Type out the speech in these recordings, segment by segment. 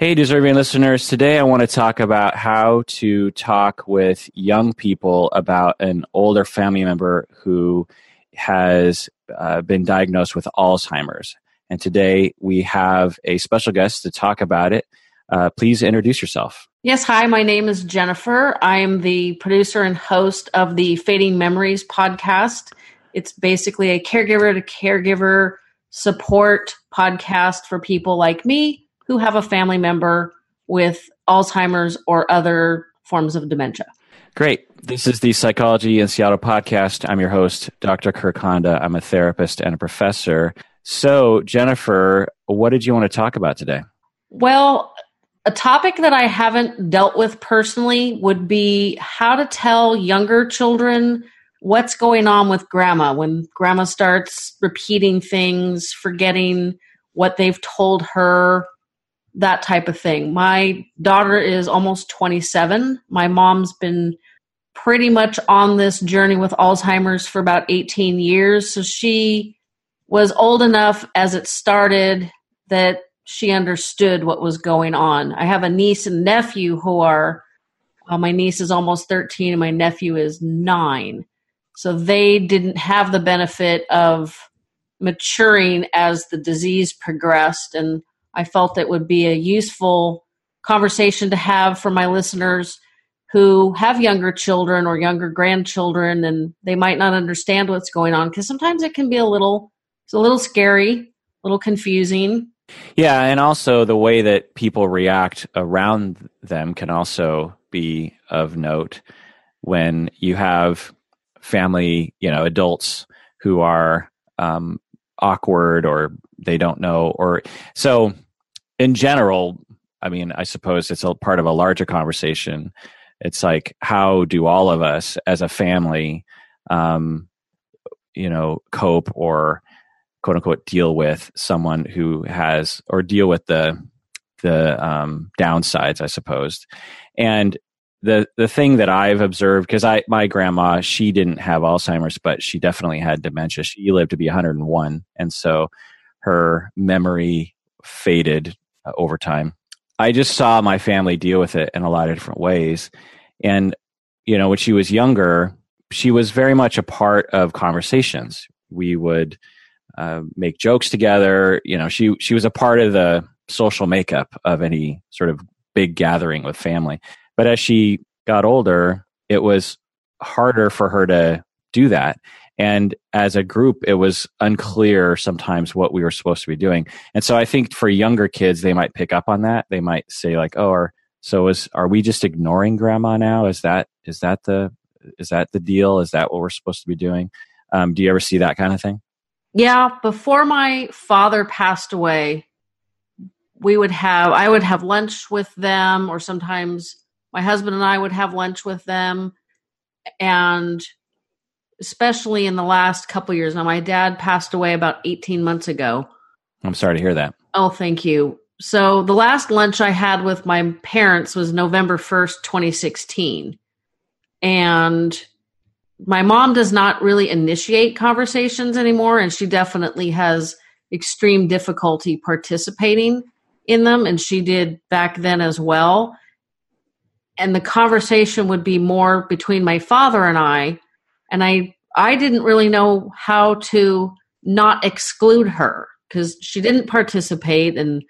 Hey, deserving listeners. Today I want to talk about how to talk with young people about an older family member who has uh, been diagnosed with Alzheimer's. And today we have a special guest to talk about it. Uh, please introduce yourself. Yes, hi, my name is Jennifer. I am the producer and host of the Fading Memories podcast. It's basically a caregiver to caregiver support podcast for people like me who have a family member with Alzheimer's or other forms of dementia. Great. This is the Psychology in Seattle podcast. I'm your host, Dr. Kirk Honda. I'm a therapist and a professor. So, Jennifer, what did you want to talk about today? Well, a topic that I haven't dealt with personally would be how to tell younger children what's going on with grandma when grandma starts repeating things, forgetting what they've told her, that type of thing. My daughter is almost 27. My mom's been pretty much on this journey with Alzheimer's for about 18 years. So she was old enough as it started that she understood what was going on. I have a niece and nephew who are, my niece is almost 13 and my nephew is nine. So they didn't have the benefit of maturing as the disease progressed. And I felt it would be a useful conversation to have for my listeners who have younger children or younger grandchildren and they might not understand what's going on because sometimes it can be a little it's a little scary a little confusing. Yeah and also the way that people react around them can also be of note. When you have family you know adults who are um, awkward or they don't know or so in general i mean i suppose it's a part of a larger conversation. It's like how do all of us as a family um you know cope or quote unquote deal with someone who has or deal with the the um downsides i suppose. And the the thing that I've observed because I my grandma she didn't have Alzheimer's but she definitely had dementia. She lived to be 101, and so her memory faded uh, over time. I just saw my family deal with it in a lot of different ways, and you know when she was younger, she was very much a part of conversations. We would uh, make jokes together. You know, she she was a part of the social makeup of any sort of big gathering with family. But as she got older, it was harder for her to do that. And as a group, it was unclear sometimes what we were supposed to be doing. And so I think for younger kids, they might pick up on that. They might say like, "Oh, are, so is are we just ignoring grandma now? Is that is that the is that the deal? Is that what we're supposed to be doing?" Um, do you ever see that kind of thing? Yeah, before my father passed away, we would have I would have lunch with them, or sometimes my husband and I would have lunch with them and especially in the last couple years. Now my dad passed away about 18 months ago. I'm sorry to hear that. Oh thank you. So the last lunch i had with my parents was november 1st 2016 and my mom does not really initiate conversations anymore and she definitely has extreme difficulty participating in them and she did back then as well and the conversation would be more between my father and I and I I didn't really know how to not exclude her because she didn't participate and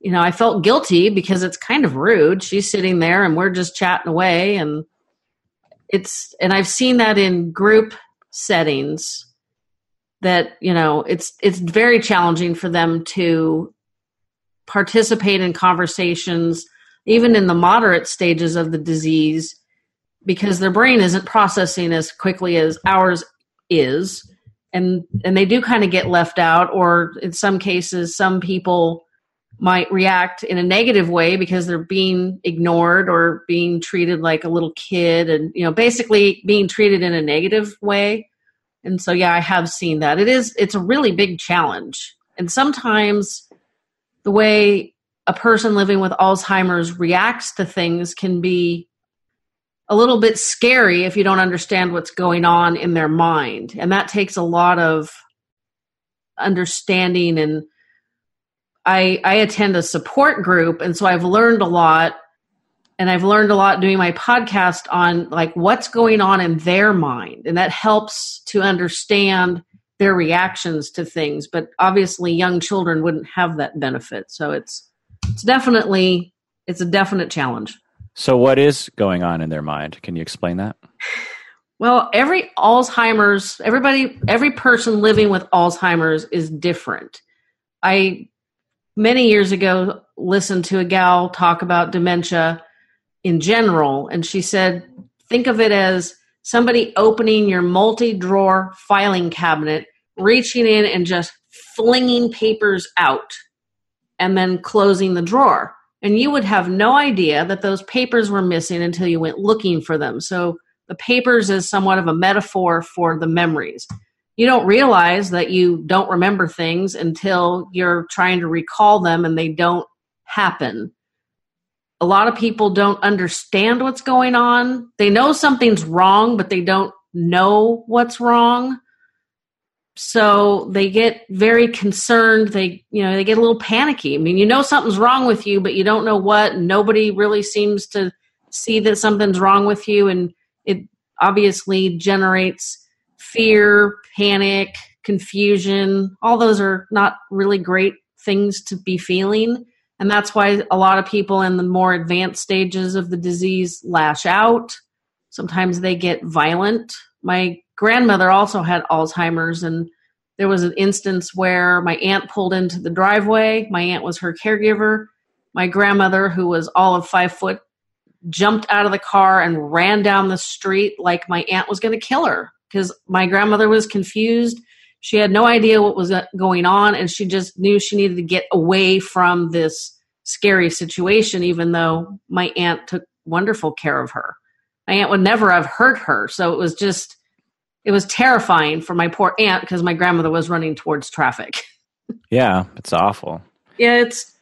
you know I felt guilty because it's kind of rude. She's sitting there and we're just chatting away and it's and I've seen that in group settings that you know it's it's very challenging for them to participate in conversations even in the moderate stages of the disease, because their brain isn't processing as quickly as ours is. And, and they do kind of get left out, or in some cases, some people might react in a negative way because they're being ignored or being treated like a little kid and you know basically being treated in a negative way and so yeah i have seen that it is it's a really big challenge and sometimes the way a person living with Alzheimer's reacts to things can be a little bit scary if you don't understand what's going on in their mind. And that takes a lot of understanding and I, I attend a support group, and so I've learned a lot. And I've learned a lot doing my podcast on like what's going on in their mind, and that helps to understand their reactions to things. But obviously, young children wouldn't have that benefit, so it's it's definitely it's a definite challenge. So, what is going on in their mind? Can you explain that? Well, every Alzheimer's, everybody, every person living with Alzheimer's is different. I many years ago listened to a gal talk about dementia in general, and she said, think of it as somebody opening your multi drawer filing cabinet, reaching in and just flinging papers out, and then closing the drawer. And you would have no idea that those papers were missing until you went looking for them. So the papers is somewhat of a metaphor for the memories you don't realize that you don't remember things until you're trying to recall them and they don't happen. A lot of people don't understand what's going on. They know something's wrong, but they don't know what's wrong. So they get very concerned. They, you know, they get a little panicky. I mean, you know something's wrong with you, but you don't know what. Nobody really seems to see that something's wrong with you and it obviously generates fear, panic, confusion. All those are not really great things to be feeling. And that's why a lot of people in the more advanced stages of the disease lash out. Sometimes they get violent. My grandmother also had Alzheimer's, and there was an instance where my aunt pulled into the driveway. My aunt was her caregiver. My grandmother, who was all of five foot, jumped out of the car and ran down the street like my aunt was going to kill her because my grandmother was confused. She had no idea what was uh, going on, and she just knew she needed to get away from this scary situation, even though my aunt took wonderful care of her. My aunt would never have hurt her. So it was just, it was terrifying for my poor aunt because my grandmother was running towards traffic. yeah, it's awful. Yeah, it's,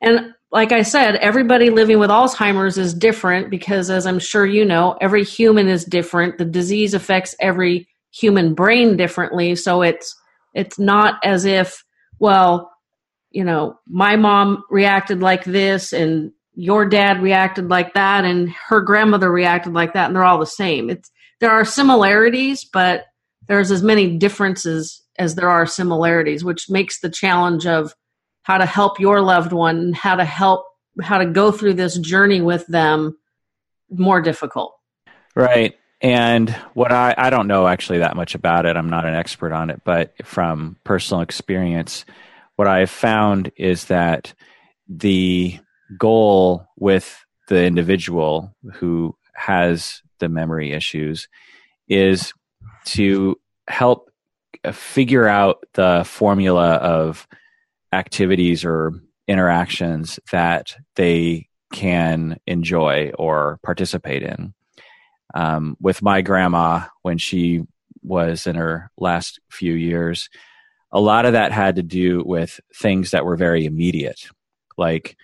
and like I said, everybody living with Alzheimer's is different because, as I'm sure you know, every human is different. The disease affects every human brain differently. So it's it's not as if, well, you know, my mom reacted like this and your dad reacted like that and her grandmother reacted like that and they're all the same. It's there are similarities, but there's as many differences as there are similarities, which makes the challenge of how to help your loved one, how to help, how to go through this journey with them more difficult. Right. And what I, I don't know actually that much about it, I'm not an expert on it, but from personal experience, what I've found is that the goal with the individual who has the memory issues is to help figure out the formula of activities or interactions that they can enjoy or participate in. Um, with my grandma, when she was in her last few years, a lot of that had to do with things that were very immediate, like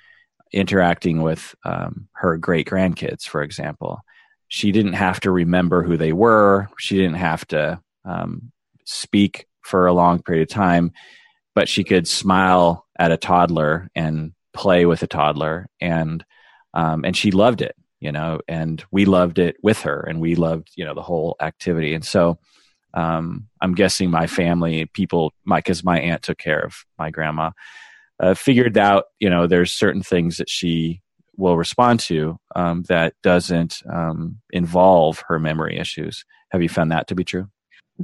interacting with um, her great grandkids, for example. She didn't have to remember who they were, she didn't have to um, speak for a long period of time but she could smile at a toddler and play with a toddler and um, and she loved it you know and we loved it with her and we loved you know the whole activity. And so um, i'm guessing my family people my because my aunt took care of my grandma uh, figured out you know there's certain things that she will respond to um, that doesn't um, involve her memory issues have you found that to be true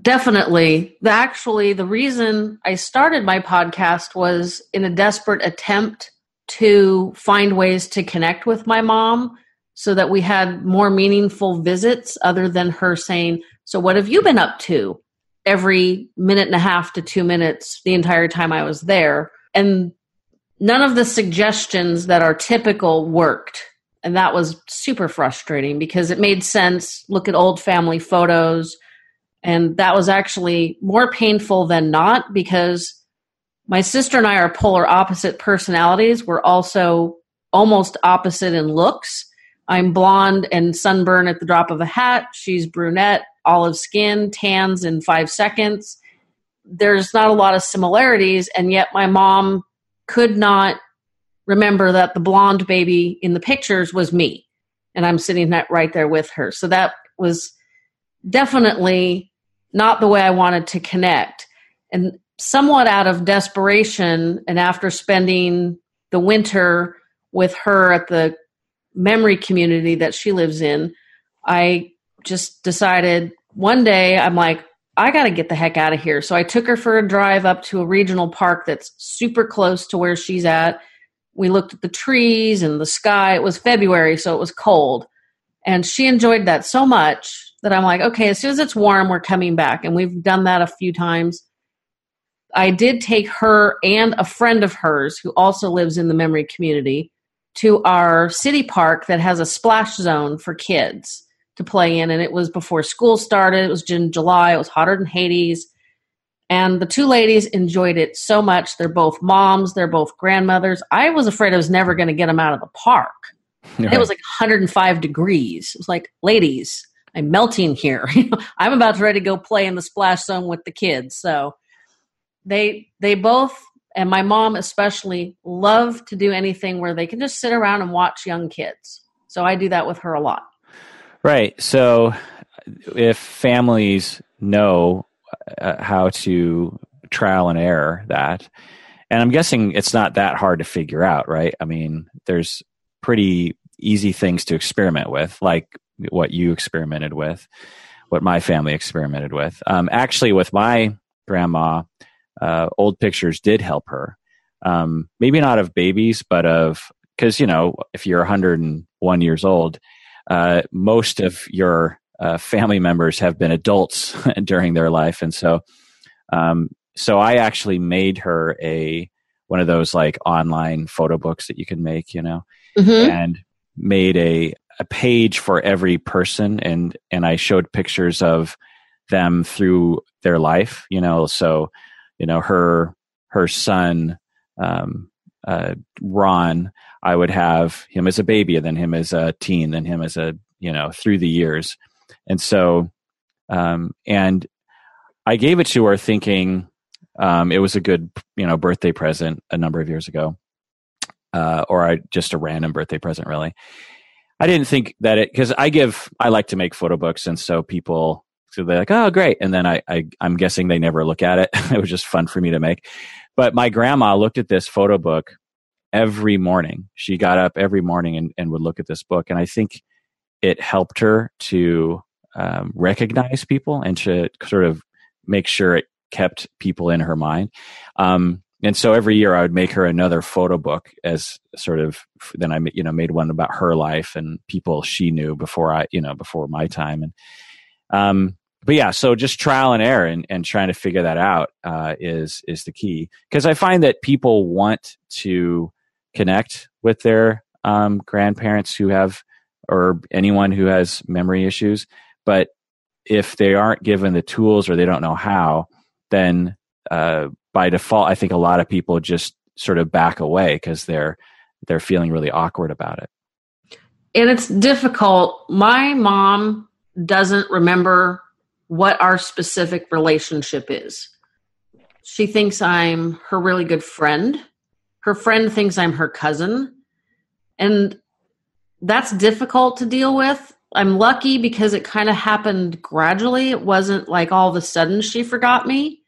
Definitely. The, actually, the reason I started my podcast was in a desperate attempt to find ways to connect with my mom so that we had more meaningful visits other than her saying, So, what have you been up to? every minute and a half to two minutes the entire time I was there. And none of the suggestions that are typical worked. And that was super frustrating because it made sense. Look at old family photos and that was actually more painful than not because my sister and I are polar opposite personalities. We're also almost opposite in looks. I'm blonde and sunburn at the drop of a hat. She's brunette, olive skin, tans in five seconds. There's not a lot of similarities, and yet my mom could not remember that the blonde baby in the pictures was me. And I'm sitting right there with her. So that was definitely not the way I wanted to connect. And somewhat out of desperation, and after spending the winter with her at the memory community that she lives in, I just decided one day, I'm like, I got to get the heck out of here. So I took her for a drive up to a regional park that's super close to where she's at. We looked at the trees and the sky. It was February, so it was cold. And she enjoyed that so much that I'm like, okay, as soon as it's warm, we're coming back. And we've done that a few times. I did take her and a friend of hers who also lives in the memory community to our city park that has a splash zone for kids to play in. And it was before school started. It was in July. It was hotter than Hades. And the two ladies enjoyed it so much. They're both moms, they're both grandmothers. I was afraid I was never going to get them out of the park. Right. It was like 105 degrees. It was like, ladies, I'm melting here. I'm about to ready to go play in the splash zone with the kids. So they they both and my mom especially love to do anything where they can just sit around and watch young kids. So I do that with her a lot. Right. So if families know uh, how to trial and error that, and I'm guessing it's not that hard to figure out, right? I mean, there's pretty easy things to experiment with, like what you experimented with, what my family experimented with. Um, actually, with my grandma, uh, old pictures did help her. Um, maybe not of babies, but of because you know if you're 101 years old, uh, most of your uh, family members have been adults during their life, and so um, so I actually made her a one of those like online photo books that you can make, you know, mm-hmm. and made a a page for every person, and and I showed pictures of them through their life, you know, so you know her her son um, uh, Ron, I would have him as a baby, and then him as a teen, then him as a you know through the years, and so um, and I gave it to her thinking um, it was a good you know birthday present a number of years ago, uh, or I just a random birthday present really. I didn't think that it because I give I like to make photo books, and so people so they're like, oh, great. And then I, I, I'm guessing they never look at it. it was just fun for me to make. But my grandma looked at this photo book every morning. She got up every morning and, and would look at this book. And I think it helped her to um, recognize people and to sort of make sure it kept people in her mind. Um, and so every year I would make her another photo book as sort of then I you know made one about her life and people she knew before I you know before my time and um but yeah, so just trial and error and, and trying to figure that out uh, is is the key because I find that people want to connect with their um, grandparents who have or anyone who has memory issues, but if they aren't given the tools or they don't know how, then uh, by default, I think a lot of people just sort of back away because they're they're feeling really awkward about it. And it's difficult. My mom doesn't remember what our specific relationship is. She thinks I'm her really good friend. Her friend thinks I'm her cousin. And that's difficult to deal with. I'm lucky because it kind of happened gradually. It wasn't like all of a sudden she forgot me.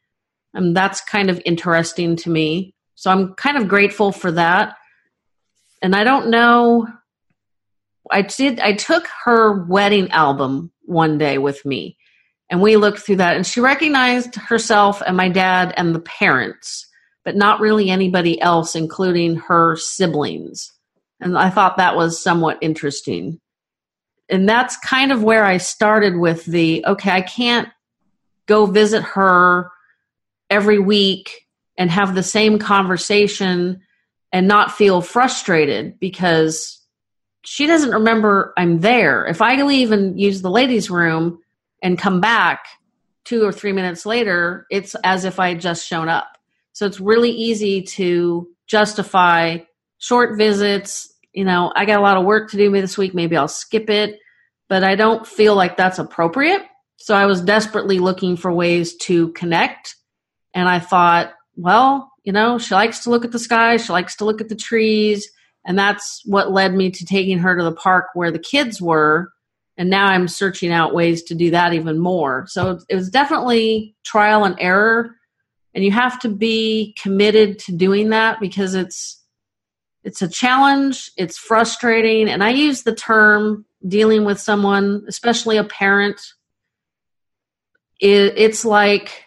And that's kind of interesting to me. So I'm kind of grateful for that. And I don't know I did I took her wedding album one day with me and we looked through that, and she recognized herself and my dad and the parents, but not really anybody else, including her siblings. And I thought that was somewhat interesting. And that's kind of where I started with the okay, I can't go visit her every week and have the same conversation and not feel frustrated because she doesn't remember I'm there. If I leave and use the ladies' room, and come back two or three minutes later, it's as if I had just shown up. So it's really easy to justify short visits. You know, I got a lot of work to do me this week. Maybe I'll skip it, but I don't feel like that's appropriate. So I was desperately looking for ways to connect. And I thought, well, You know, she likes to look at the sky, she likes to look at the trees. And that's what led me to taking her to the park where the kids were. And now I'm searching out ways to do that even more. So it was definitely trial and error. And you have to be committed to doing that because it's it's a challenge, it's frustrating, and I use the term dealing with someone, especially a parent, it's like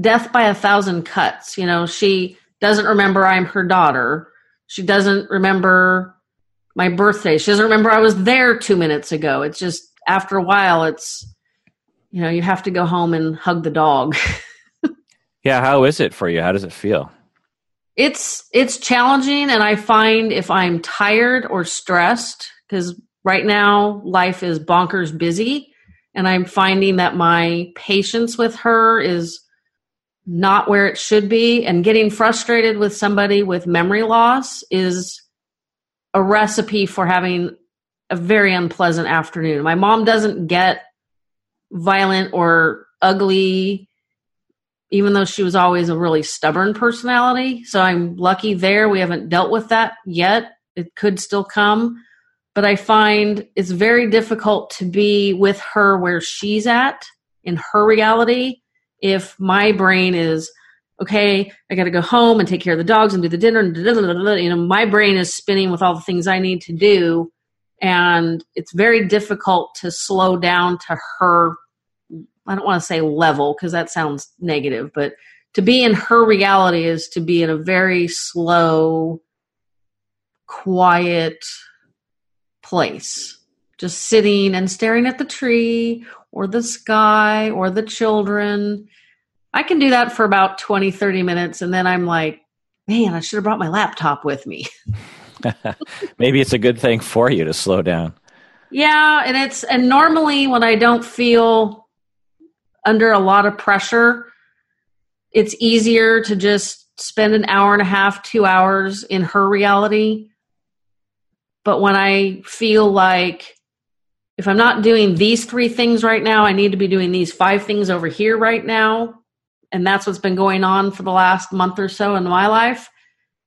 death by a thousand cuts. You know, she doesn't remember I'm her daughter. She doesn't remember my birthday. She doesn't remember I was there two minutes ago. It's just after a while, it's, you know, you have to go home and hug the dog. yeah. How is it for you? How does it feel? It's it's challenging and I find if I'm tired or stressed cuz right now life is bonkers busy and I'm finding that my patience with her is not where it should be and getting frustrated with somebody with memory loss is a recipe for having a very unpleasant afternoon. My mom doesn't get violent or ugly even though she was always a really stubborn personality. So I'm lucky there. We haven't dealt with that yet. It could still come but I find it's very difficult to be with her where she's at in her reality if my brain is okay i got to go home and take care of the dogs and do the dinner and you know my brain is spinning with all the things i need to do and it's very difficult to slow down to her i don't want to say level because that sounds negative but to be in her reality is to be in a very slow quiet place, just sitting and staring at the tree or the sky or the children. I can do that for about 20, 30 minutes. And then I'm like, man, I should have brought my laptop with me. Maybe it's a good thing for you to slow down. Yeah. And it's, and normally when I don't feel under a lot of pressure, it's easier to just spend an hour and a half, two hours in her reality but when I feel like if I'm not doing these three things right now, I need to be doing these five things over here right now. And that's what's been going on for the last month or so in my life.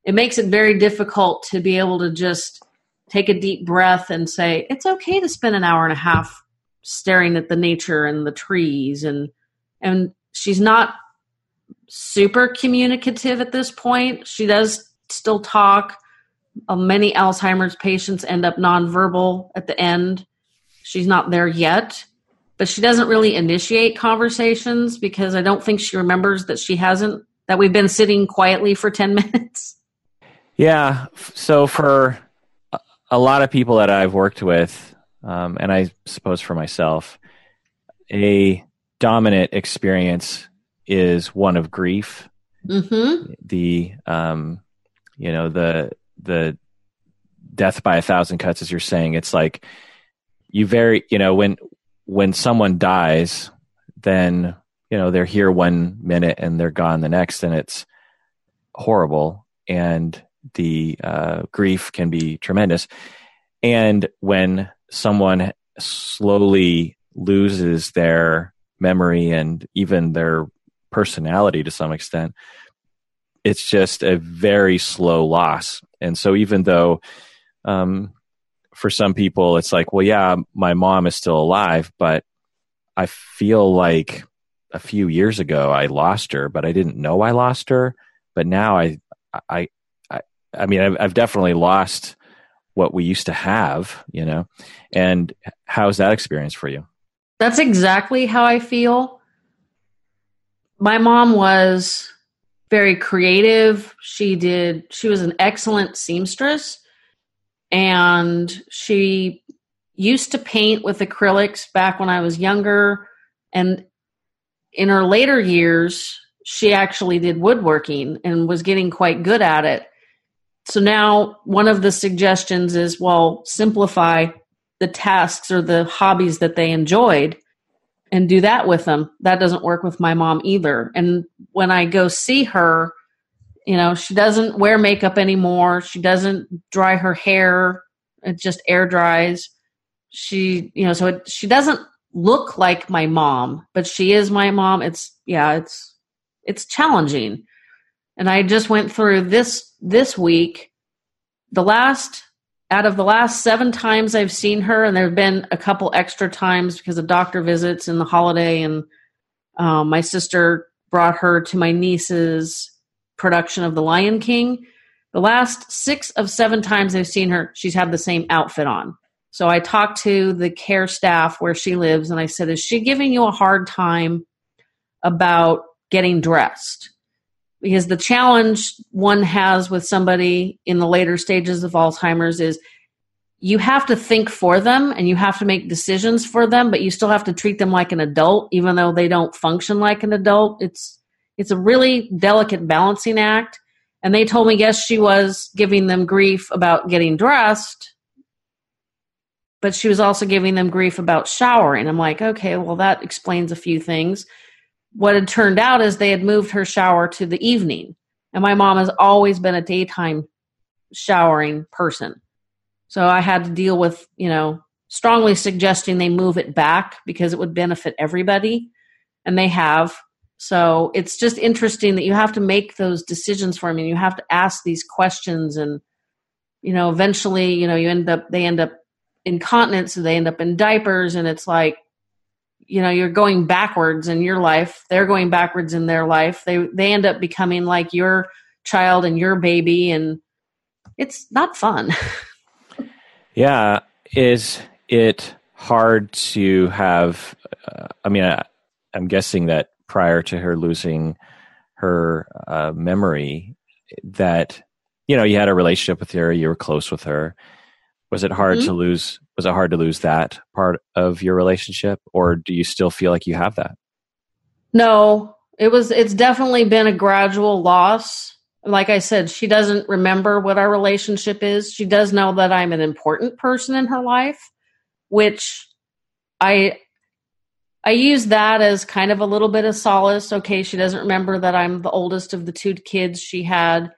It makes it very difficult to be able to just take a deep breath and say, it's okay to spend an hour and a half staring at the nature and the trees and and she's not super communicative at this point. She does still talk uh, many Alzheimer's patients end up nonverbal at the end. She's not there yet, but she doesn't really initiate conversations because I don't think she remembers that she hasn't, that we've been sitting quietly for 10 minutes. Yeah. So for a lot of people that I've worked with, um, and I suppose for myself, a dominant experience is one of grief. Mm-hmm. The, um, you know, the the death by a thousand cuts as you're saying it's like you very you know when when someone dies then you know they're here one minute and they're gone the next and it's horrible and the uh, grief can be tremendous and when someone slowly loses their memory and even their personality to some extent it's just a very slow loss. And so even though um, for some people it's like, well, yeah, my mom is still alive, but I feel like a few years ago I lost her, but I didn't know I lost her. But now I, I, I, I mean, I've, I've definitely lost what we used to have, you know. And how's that experience for you? That's exactly how I feel. My mom was very creative. She did, she was an excellent seamstress and she used to paint with acrylics back when I was younger. And in her later years, she actually did woodworking and was getting quite good at it. So now one of the suggestions is well, simplify the tasks or the hobbies that they enjoyed and do that with them. That doesn't work with my mom either. And when I go see her, you know, she doesn't wear makeup anymore. She doesn't dry her hair. It just air dries. She, you know, so it, she doesn't look like my mom, but she is my mom. It's yeah, it's it's challenging. And I just went through this this week. The last out of the last seven times I've seen her, and there have been a couple extra times because of doctor visits and the holiday, and um, my sister brought her to my niece's production of The Lion King. The last six of seven times I've seen her, she's had the same outfit on. So I talked to the care staff where she lives, and I said, Is she giving you a hard time about getting dressed? Because the challenge one has with somebody in the later stages of Alzheimer's is you have to think for them and you have to make decisions for them, but you still have to treat them like an adult, even though they don't function like an adult. It's it's a really delicate balancing act. And they told me, yes, she was giving them grief about getting dressed, but she was also giving them grief about showering. I'm like, okay, well, that explains a few things what had turned out is they had moved her shower to the evening. And my mom has always been a daytime showering person. So I had to deal with, you know, strongly suggesting they move it back because it would benefit everybody. And they have. So it's just interesting that you have to make those decisions for me. And you have to ask these questions and, you know, eventually, you know, you end up, they end up incontinence, so they end up in diapers. And it's like, you know you're going backwards in your life. They're going backwards in their life. They they end up becoming like your child and your baby and it's not fun. Yeah. Is it hard to have uh, i mean I, i'm guessing that prior to her losing her uh, memory that you know you had a relationship with her you were close with her was it hard mm-hmm. to lose was it hard to lose that part of your relationship or do you still feel like you have that? No it was it's definitely been a gradual loss. Like i said she doesn't remember what our relationship is. She does know that i'm an important person in her life which i i use that as kind of a little bit of solace. Okay she doesn't remember that i'm the oldest of the two kids she had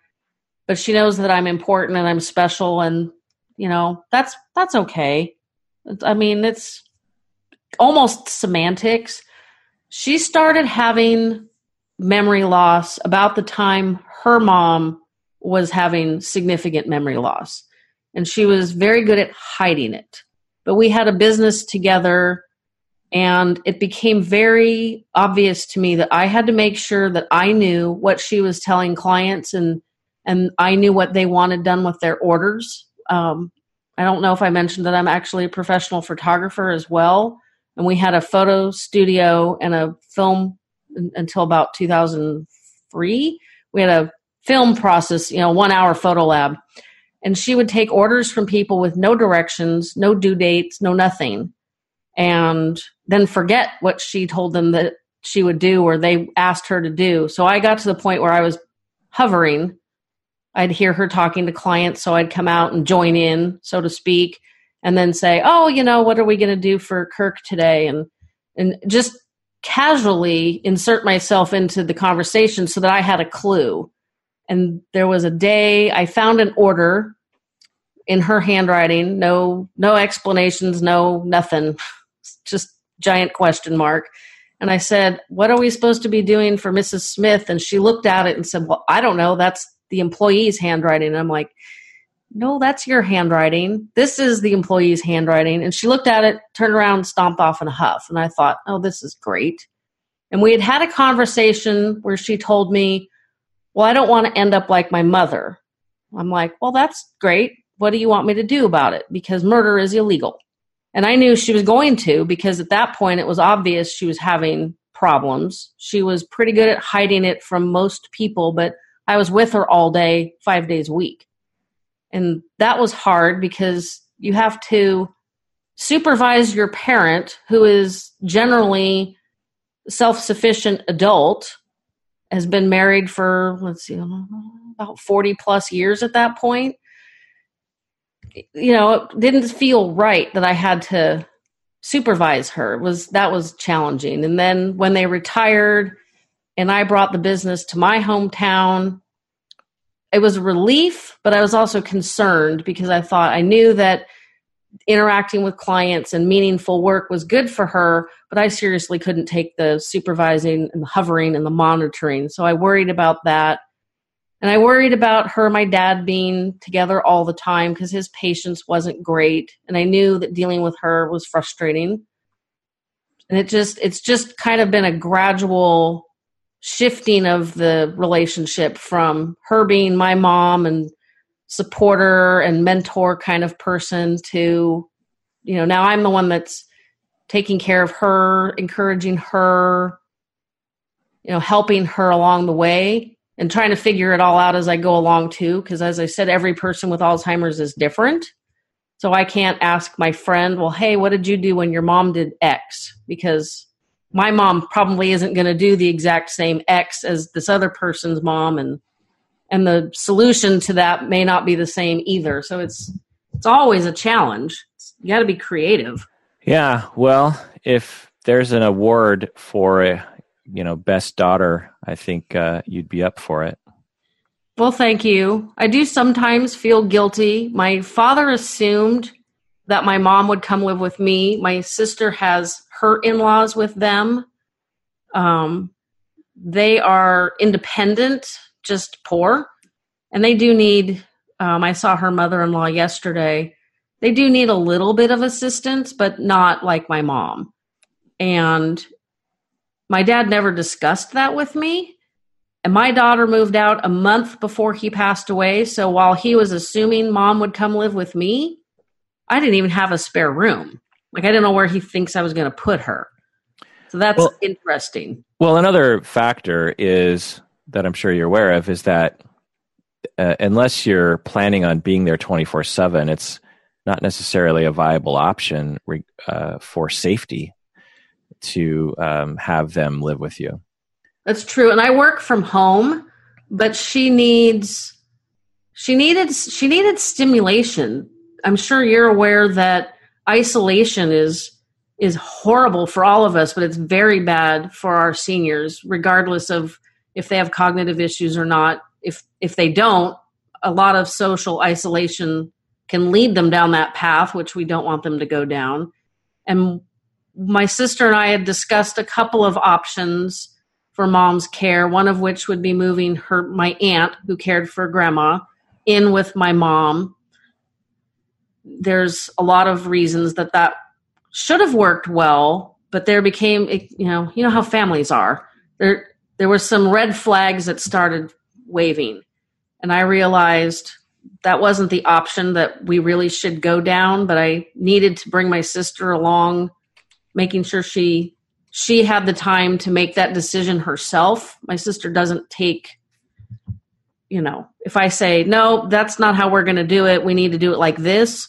but she knows that i'm important and i'm special and you know that's that's okay. I mean it's almost semantics. She started having memory loss about the time her mom was having significant memory loss. And she was very good at hiding it. But we had a business together and it became very obvious to me that I had to make sure that I knew what she was telling clients and and I knew what they wanted done with their orders um, I don't know if I mentioned that I'm actually a professional photographer as well. And we had a photo studio and a film until about 2003. We had a film process, you know, one hour photo lab. And she would take orders from people with no directions, no due dates, no nothing. And then forget what she told them that she would do or they asked her to do. So I got to the point where I was hovering I'd hear her talking to clients, so I'd come out and join in, so to speak, and then say, "Oh, you know, what are we going to do for Kirk today?" and and just casually insert myself into the conversation so that I had a clue. And there was a day I found an order in her handwriting, no no explanations, no nothing, just giant question mark. And I said, "What are we supposed to be doing for Mrs. Smith?" And she looked at it and said, "Well, I don't know. That's the employee's handwriting. And I'm like, no, that's your handwriting. This is the employee's handwriting. And she looked at it, turned around, stomped off in a huff. And I thought, oh, this is great. And we had had a conversation where she told me, well, I don't want to end up like my mother. I'm like, well, that's great. What do you want me to do about it? Because murder is illegal. And I knew she was going to because at that point it was obvious she was having problems. She was pretty good at hiding it from most people, but I was with her all day, five days a week. And that was hard because you have to supervise your parent, who is generally self sufficient adult, has been married for, let's see, about 40 plus years at that point. You know, it didn't feel right that I had to supervise her. It was that was challenging. And then when they retired, and I brought the business to my hometown. It was a relief, but I was also concerned because I thought I knew that interacting with clients and meaningful work was good for her, but I seriously couldn't take the supervising and the hovering and the monitoring. So I worried about that. And I worried about her and my dad being together all the time because his patience wasn't great. And I knew that dealing with her was frustrating. And it just, it's just kind of been a gradual shifting of the relationship from her being my mom and supporter and mentor kind of person to, you know, now I'm the one that's taking care of her, encouraging her, you know, helping her along the way and trying to figure it all out as I go along too. Because as I said, every person with Alzheimer's is different. So I can't ask my friend, well, hey, what did you do when your mom did X? Because my mom probably isn't going to do the exact same X as this other person's mom, and and the solution to that may not be the same either. So it's it's always a challenge. You got to be creative. Yeah, well, if there's an award for a you know best daughter, I think uh, you'd be up for it. Well, thank you. I do sometimes feel guilty. My father assumed that my mom would come live with me. My sister has her in-laws with them. Um, they are independent, just poor, and they do need. Um, I saw her mother-in-law yesterday they do need a little bit of assistance, but not like my mom. And my dad never discussed that with me. And my daughter moved out a month before he passed away. So while he was assuming mom would come live with me, I didn't even have a spare room. Like I didn't know where he thinks I was going to put her. So that's well, interesting. Well, another factor is that I'm sure you're aware of is that uh, unless you're planning on being there 24 7, it's not necessarily a viable option uh, for safety to um, have them live with you. That's true, and I work from home, but she needs she needed she needed stimulation. I'm sure you're aware that isolation is is horrible for all of us, but it's very bad for our seniors, regardless of if they have cognitive issues or not. If if they don't, a lot of social isolation can lead them down that path, which we don't want them to go down. And my sister and I had discussed a couple of options for mom's care, one of which would be moving her my aunt who cared for grandma in with my mom. There's a lot of reasons that that should have worked well, but there became you know, you know how families are. There there were some red flags that started waving. And I realized that wasn't the option that we really should go down but i needed to bring my sister along making sure she she had the time to make that decision herself my sister doesn't take you know if i say no that's not how we're going to do it we need to do it like this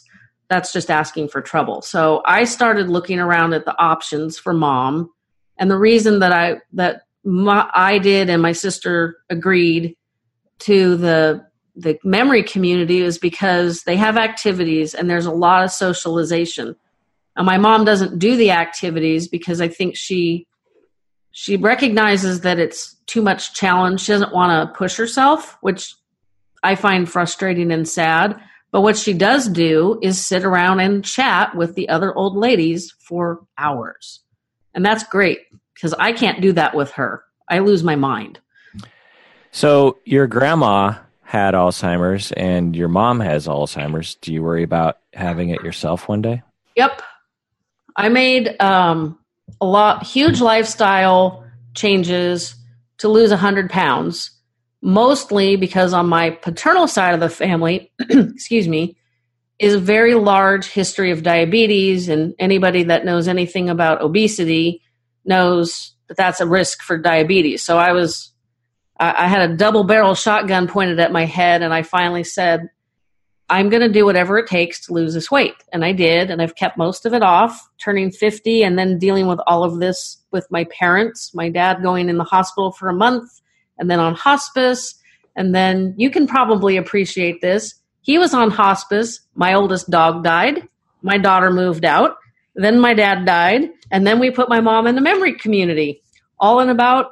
that's just asking for trouble so i started looking around at the options for mom and the reason that i that my, i did and my sister agreed to the the memory community is because they have activities and there's a lot of socialization. And my mom doesn't do the activities because I think she she recognizes that it's too much challenge. She doesn't want to push herself, which I find frustrating and sad. But what she does do is sit around and chat with the other old ladies for hours. And that's great because I can't do that with her. I lose my mind. So, your grandma had Alzheimer's and your mom has Alzheimer's, do you worry about having it yourself one day? Yep. I made um, a lot, huge lifestyle changes to lose 100 pounds, mostly because on my paternal side of the family, excuse me, is a very large history of diabetes. And anybody that knows anything about obesity knows that that's a risk for diabetes. So I was I, had a double barrel shotgun pointed at my head, and I finally said, I'm going to do whatever it takes to lose this weight. And I did, and I've kept most of it off, turning 50 and then dealing with all of this with my parents, my dad going in the hospital for a month and then on hospice. And then you can probably appreciate this. He was on hospice. My oldest dog died. My daughter moved out. Then my dad died. And then we put my mom in the memory community, all in about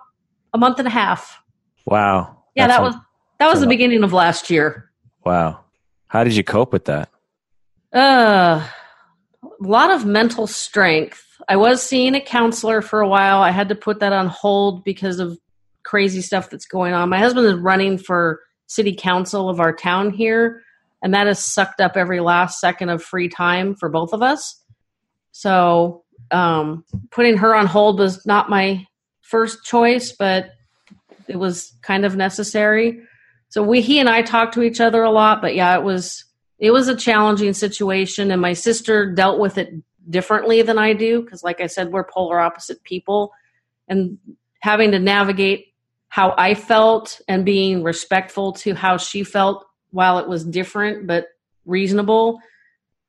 a month and a half. Wow. Yeah, That's that was that was the beginning of last year. Wow. How did you cope with that? Uh a lot of mental strength. I was seeing a counselor for a while. I had to put that on hold because of crazy stuff that's going on. My husband is running for city council of our town here, and that has sucked up every last second of free time for both of us. So um, putting her on hold was not my first choice, but it was kind of necessary. So we he and I talked to each other a lot, but yeah, it was it was a challenging situation, and my sister dealt with it differently than I do because, like I said, we're polar opposite people, and having to navigate how I felt and being respectful to how she felt while it was different but reasonable.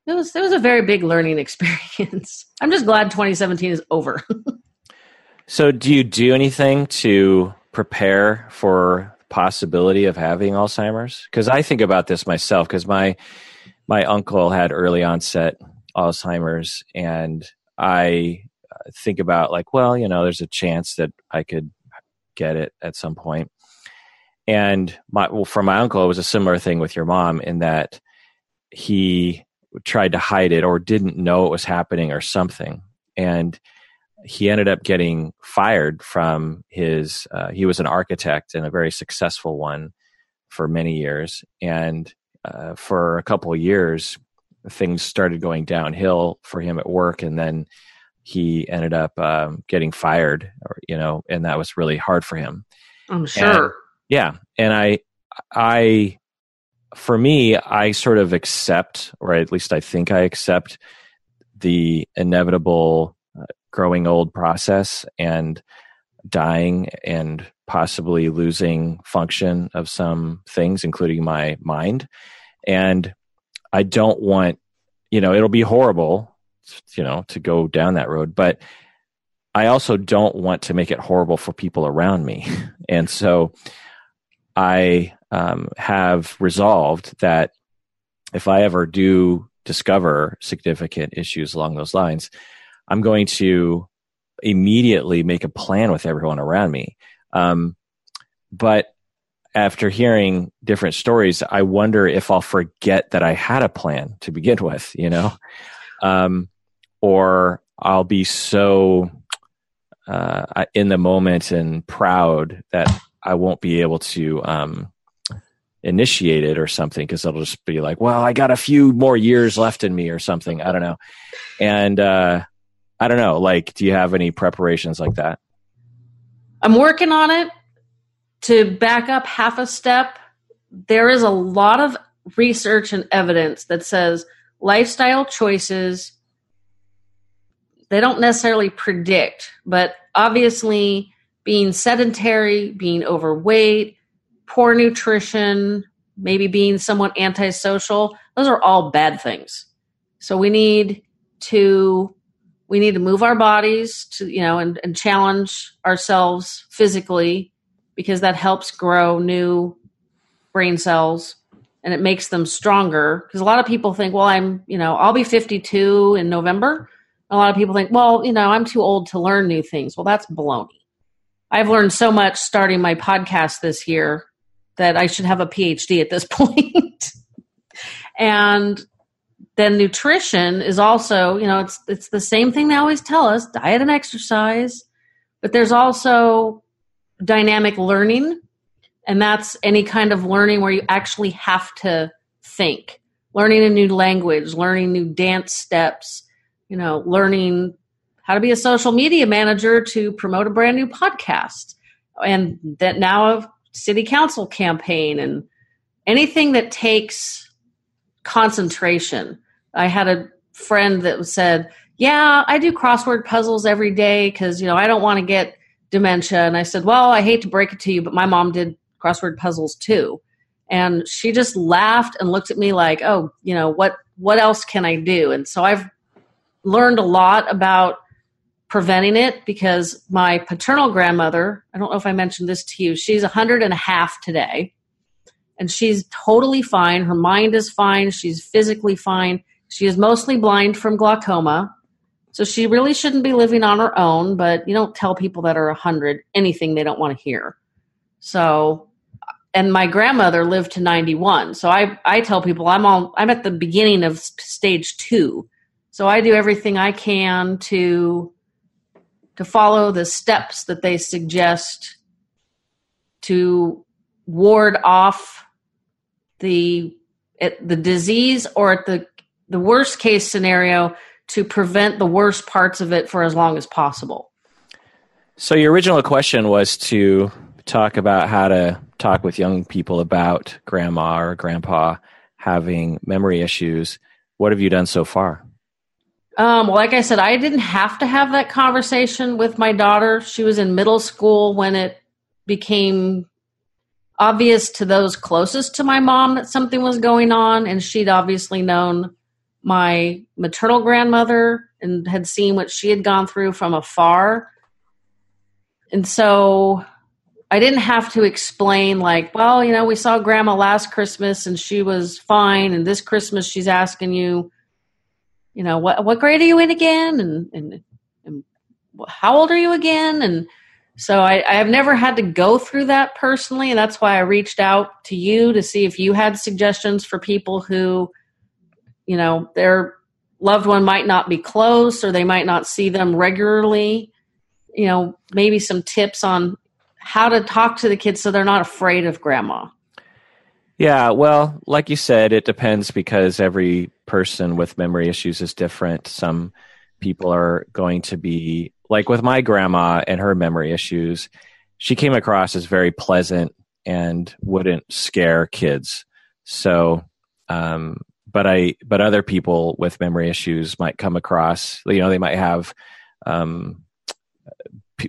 It was it was a very big learning experience. I'm just glad 2017 is over. so, do you do anything to prepare for the possibility of having Alzheimer's? Because I think about this myself. Because my my uncle had early onset Alzheimer's, and I uh, think about like, well, you know, there's a chance that I could get it at some point. And my, well, for my uncle, it was a similar thing with your mom in that he tried to hide it or didn't know it was happening or something. And he ended up getting fired from his, uh, he was an architect and a very successful one for many years. And uh, for a couple of years, things started going downhill for him at work. And then he ended up um, getting fired, or, you know, and that was really hard for him. I'm sure. And, yeah, and I, I, for me, I sort of accept, or at least I think I accept, the inevitable uh, growing old process and dying and possibly losing function of some things, including my mind. And I don't want, you know, it'll be horrible you know, to go down that road. But I also don't want to make it horrible for people around me. And so I um, have resolved that if I ever do discover significant issues along those lines, I'm going to immediately make a plan with everyone around me. Um, but after hearing different stories, I wonder if I'll forget that I had a plan to begin with, you know? Um, or I'll be so uh, in the moment and proud that I won't be able to um, initiate it or something because it'll just be like, well, I got a few more years left in me or something. I don't know. And uh, I don't know. Like, do you have any preparations like that? I'm working on it. To back up half a step, there is a lot of research and evidence that says lifestyle choices they don't necessarily predict, but obviously being sedentary, being overweight, poor nutrition, maybe being somewhat antisocial, those are all bad things. So we need to we need to move our bodies to you know and, and challenge ourselves physically because that helps grow new brain cells and it makes them stronger because a lot of people think well i'm you know i'll be 52 in november a lot of people think, well, you know, I'm too old to learn new things. Well, that's baloney. I've learned so much starting my podcast this year that I should have a PhD at this point. and then nutrition is also, you know, it's it's the same thing they always tell us, diet and exercise, but there's also dynamic learning and that's any kind of learning where you actually have to think. Learning a new language, learning new dance steps, you know, learning how to be a social media manager to promote a brand new podcast and that now a city council campaign and anything that takes concentration. I had a friend that said, "Yeah, I do crossword puzzles every day cuz you know, I don't want to get dementia." And I said, "Well, I hate to break it to you, but my mom did crossword puzzles too." And she just laughed and looked at me like, "Oh, you know, what what else can I do?" And so I've learned a lot about preventing it because my paternal grandmother, I don't know if I mentioned this to you, she's 100 and a half today. And she's totally fine. Her mind is fine. She's physically fine. She is mostly blind from glaucoma. So she really shouldn't be living on her own, but you don't tell people that are a 100 anything they don't want to hear. So and my grandmother lived to 91. So I I tell people I'm all I'm at the beginning of stage 2 so I do everything I can to to follow the steps that they suggest to ward off the the disease or at the the worst case scenario to prevent the worst parts of it for as long as possible. So your original question was to talk about how to talk with young people about grandma or grandpa having memory issues. What have you done so far? Um, well, like I said, I didn't have to have that conversation with my daughter. She was in middle school when it became obvious to those closest to my mom that something was going on, and she'd obviously known my maternal grandmother and had seen what she had gone through from afar. And so I didn't have to explain, like, well, you know, we saw grandma last Christmas and she was fine, and this Christmas she's asking you, you know, what what grade are you in again, and and, and how old are you again, and so I, I have never had to go through that personally, and that's why I reached out to you to see if you had suggestions for people who, you know, their loved one might not be close or they might not see them regularly. You know, maybe some tips on how to talk to the kids so they're not afraid of grandma. Yeah, well, like you said, it depends because every person with memory issues is different. Some people are going to be like with my grandma and her memory issues, she came across as very pleasant and wouldn't scare kids. So, um, but I, but other people with memory issues might come across, you know, they might have, um,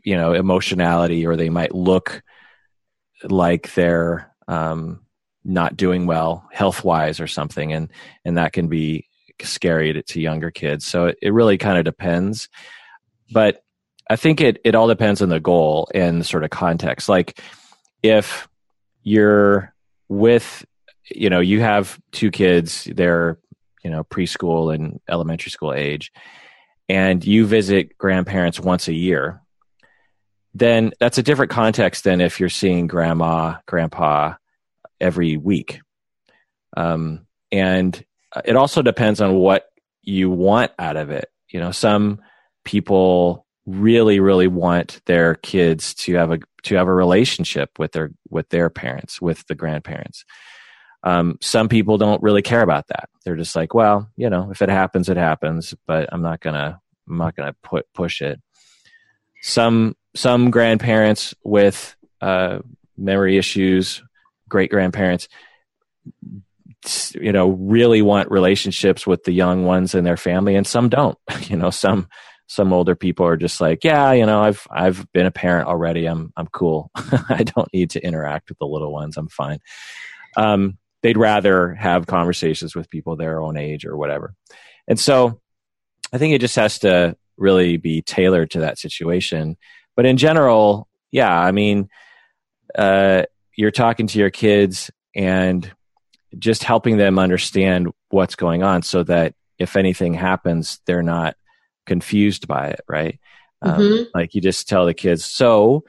you know emotionality or they might look like they're um, not doing well health wise or something and and that can be scary to, to younger kids. So it, it really kind of depends. But i think it it all depends on the goal and sort of context. Like if you're with you know you have two kids they're you know preschool and elementary school age and you visit grandparents once a year then that's a different context than if you're seeing grandma, grandpa every week. Um, and it also depends on what you want out of it. You know, some people really, really want their kids to have a to have a relationship with their with their parents, with the grandparents. Um, some people don't really care about that. They're just like, well, you know, if it happens, it happens, but I'm not gonna I'm not gonna put push it. Some some grandparents with uh, memory issues, great grandparents, you know, really want relationships with the young ones in their family, and some don't. You know, some some older people are just like, yeah, you know, I've I've been a parent already. I'm I'm cool. I don't need to interact with the little ones. I'm fine. Um, they'd rather have conversations with people their own age or whatever. And so, I think it just has to really be tailored to that situation but in general, yeah, I mean, uh, you're talking to your kids and just helping them understand what's going on so that if anything happens, they're not confused by it, right? Um, mm-hmm. Like you just tell the kids, so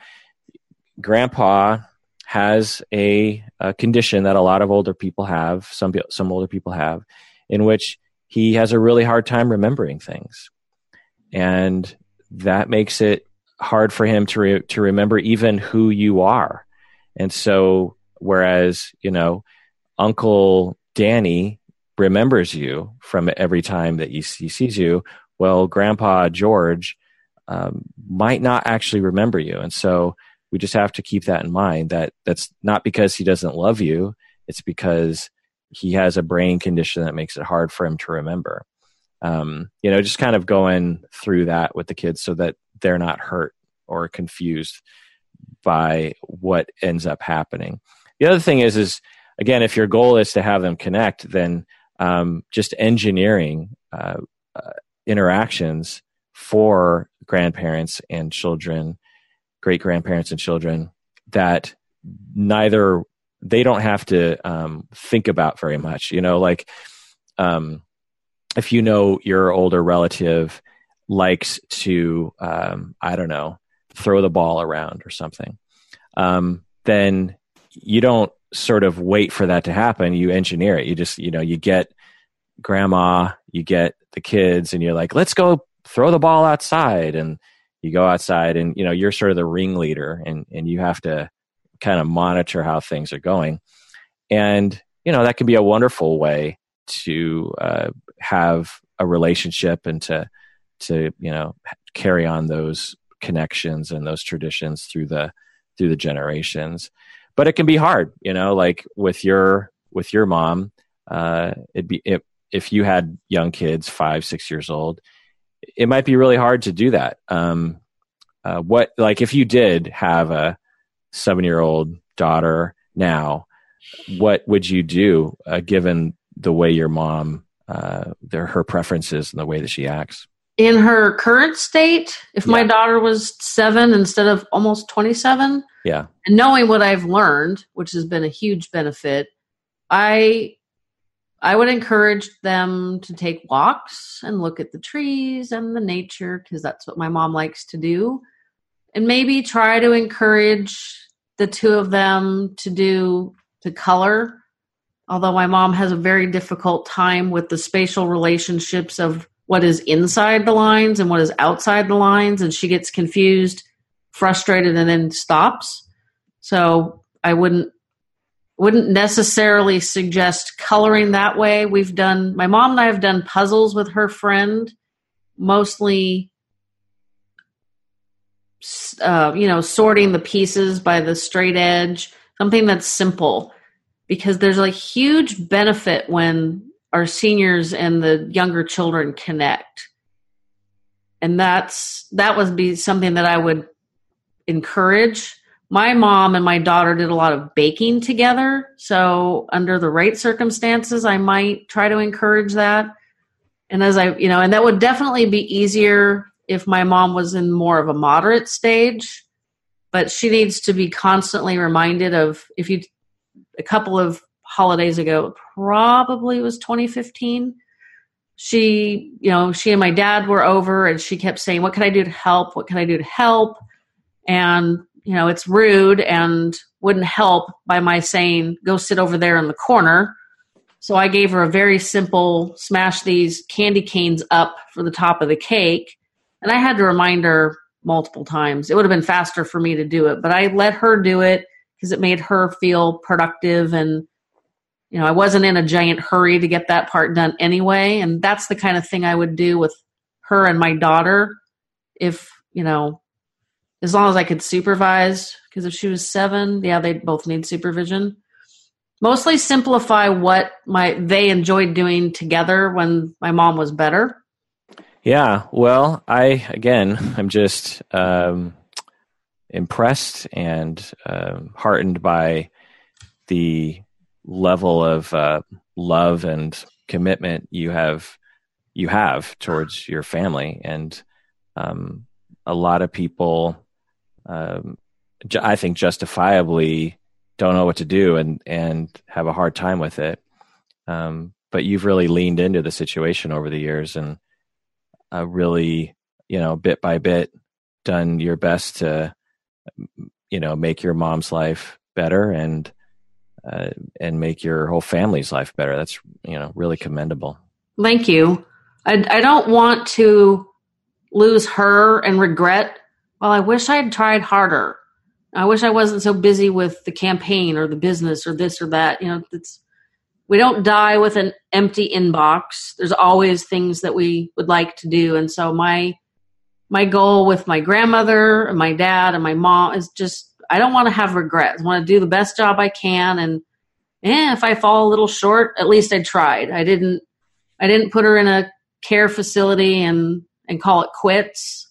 grandpa has a, a, condition that a lot of older people have, some, some older people have, in which he has a really hard time remembering things. And that makes it hard for him to re- to remember even who you are. And so, whereas you know, Uncle Danny remembers you from every time that he, sees you, well, Grandpa George um, might not actually remember you, and so we just have to keep that in mind. That that's not because he doesn't love you; it's because he has a brain condition that makes it hard for him to remember. Um, you know, just kind of going through that with the kids so that they're not hurt or confused by what ends up happening. The other thing is, is again, if your goal is to have them connect, then um, just engineering uh, uh, interactions for grandparents and children, great grandparents and children that neither they don't have to um, think about very much. You know, like um, if you know your older relative likes to um, i don't know throw the ball around or something um, then you don't sort of wait for that to happen. You engineer it. You just you know you get grandma you get the kids and you're like let's go throw the ball outside. And you go outside and you know you're sort of the ringleader and and you have to kind of monitor how things are going. And you know that can be a wonderful way to uh, have a relationship and to to you know carry on those connections and those traditions through the through the generations. But it can be hard you know like with your with your mom uh it'd be it, if you had young kids five six years old it might be really hard to do that. Um uh, what like if you did have a seven year old daughter now what would you do uh, given the way your mom uh, their her preferences and the way that she acts in her current state if yeah. my daughter was seven instead of almost 27 yeah. and knowing what i've learned which has been a huge benefit i i would encourage them to take walks and look at the trees and the nature because that's what my mom likes to do. And maybe try to encourage the two of them to do to color. Although my mom has a very difficult time with the spatial relationships of what is inside the lines and what is outside the lines and she gets confused frustrated and then stops. So i wouldn't wouldn't necessarily suggest coloring that way. We've done my mom and i have done puzzles with her friend mostly uh, you know sorting the pieces by the straight edge something that's simple. Because there's a huge benefit when our seniors and the younger children connect. And that's that would be something that i would encourage. My mom and my daughter did a lot of baking together. So under the right circumstances i might try to encourage that. And as i you know and that would definitely be easier if my mom was in more of a moderate stage. But she needs to be constantly reminded of if you a couple of holidays ago, probably was 2015. She, you know, she and my dad were over and she kept saying, What can I do to help? What can I do to help? And, you know, it's rude and wouldn't help by my saying, Go sit over there in the corner. So I gave her a very simple smash these candy canes up for the top of the cake. And I had to remind her multiple times. It would have been faster for me to do it, but I let her do it because it made her feel productive and you know, I wasn't in a giant hurry to get that part done anyway. And that's the kind of thing I would do with her and my daughter if, you know, as long as I could supervise. Because if she was seven, yeah, they both need supervision. Mostly simplify what my they enjoyed doing together when my mom was better. Yeah, well, I again, I'm just um, impressed and um, heartened by the level of uh, love and commitment you have you have towards your family. And um, a lot of people um, ju- i think justifiably don't know what to do and and have a hard time with it. Um, but you've really leaned into the situation over the years and uh, really you know bit by bit done your best to you know make your mom's life better and uh, and make your whole family's life better. That's you know really commendable. Thank you. I, I don't want to lose her and regret. Well, I wish I had tried harder. I wish I wasn't so busy with the campaign or the business or this or that. You know, it's we don't die with an empty inbox. There's always things that we would like to do, and so my my goal with my grandmother and my dad and my mom is just I don't want to have regrets. I want to do the best job I can and eh, if I fall a little short, at least I tried. I didn't I didn't put her in a care facility and and call it quits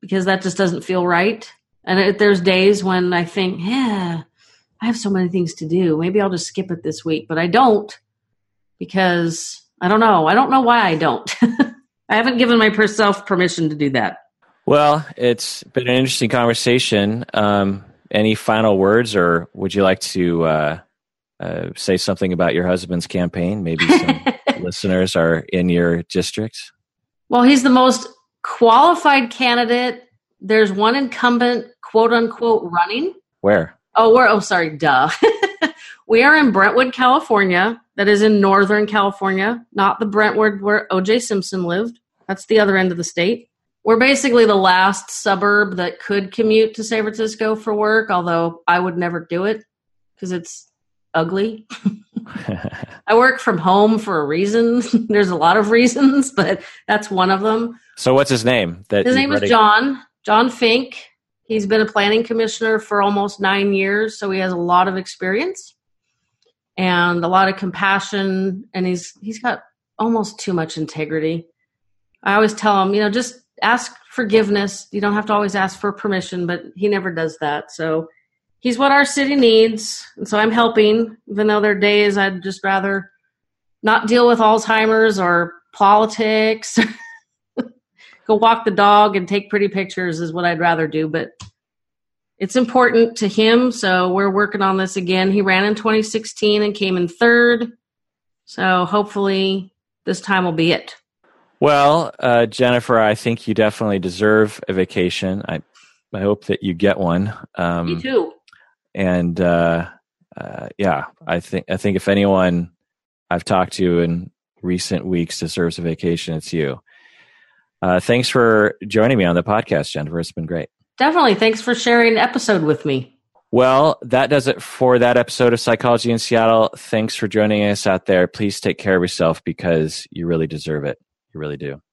because that just doesn't feel right. And it, there's days when I think, yeah, I have so many things to do. Maybe I'll just skip it this week, but I don't because I don't know. I don't know why I don't. I haven't given myself permission to do that. Well, it's been an interesting conversation. Um, any final words, or would you like to uh, uh, say something about your husband's campaign? Maybe some listeners are in your district. Well, he's the most qualified candidate. There's one incumbent, quote unquote, running. Where? Oh, we're oh sorry, duh. we are in Brentwood, California. That is in Northern California, not the Brentwood where O.J. Simpson lived. That's the other end of the state we're basically the last suburb that could commute to San Francisco for work, although I would never do it because it's ugly. I work from home for a reason. There's a lot of reasons, but that's one of them. So what's his name? That his name is John. John Fink. He's been a planning commissioner for almost nine years, so he has a lot of experience and a lot of compassion, and he's he's got almost too much integrity. I always tell him, you know, just ask forgiveness. You don't have to always ask for permission, but he never does that. So he's what our city needs. And so I'm helping, even though there are days I'd just rather not deal with Alzheimer's or politics. Go walk the dog and take pretty pictures is what I'd rather do. But it's important to him. So we're working on this again. He ran in 2016 and came in third. So hopefully this time will be it. Well, uh, Jennifer, I think you definitely deserve a vacation. I, I hope that you get one. Um, Me too. And uh, uh, yeah, I think I think if anyone I've talked to in recent weeks deserves a vacation, it's you. Uh, thanks for joining me on the podcast, Jennifer. It's been great. Definitely. Thanks for sharing an episode with me. Well, that does it for that episode of Psychology in Seattle. Thanks for joining us out there. Please take care of yourself because you really deserve it. You really do.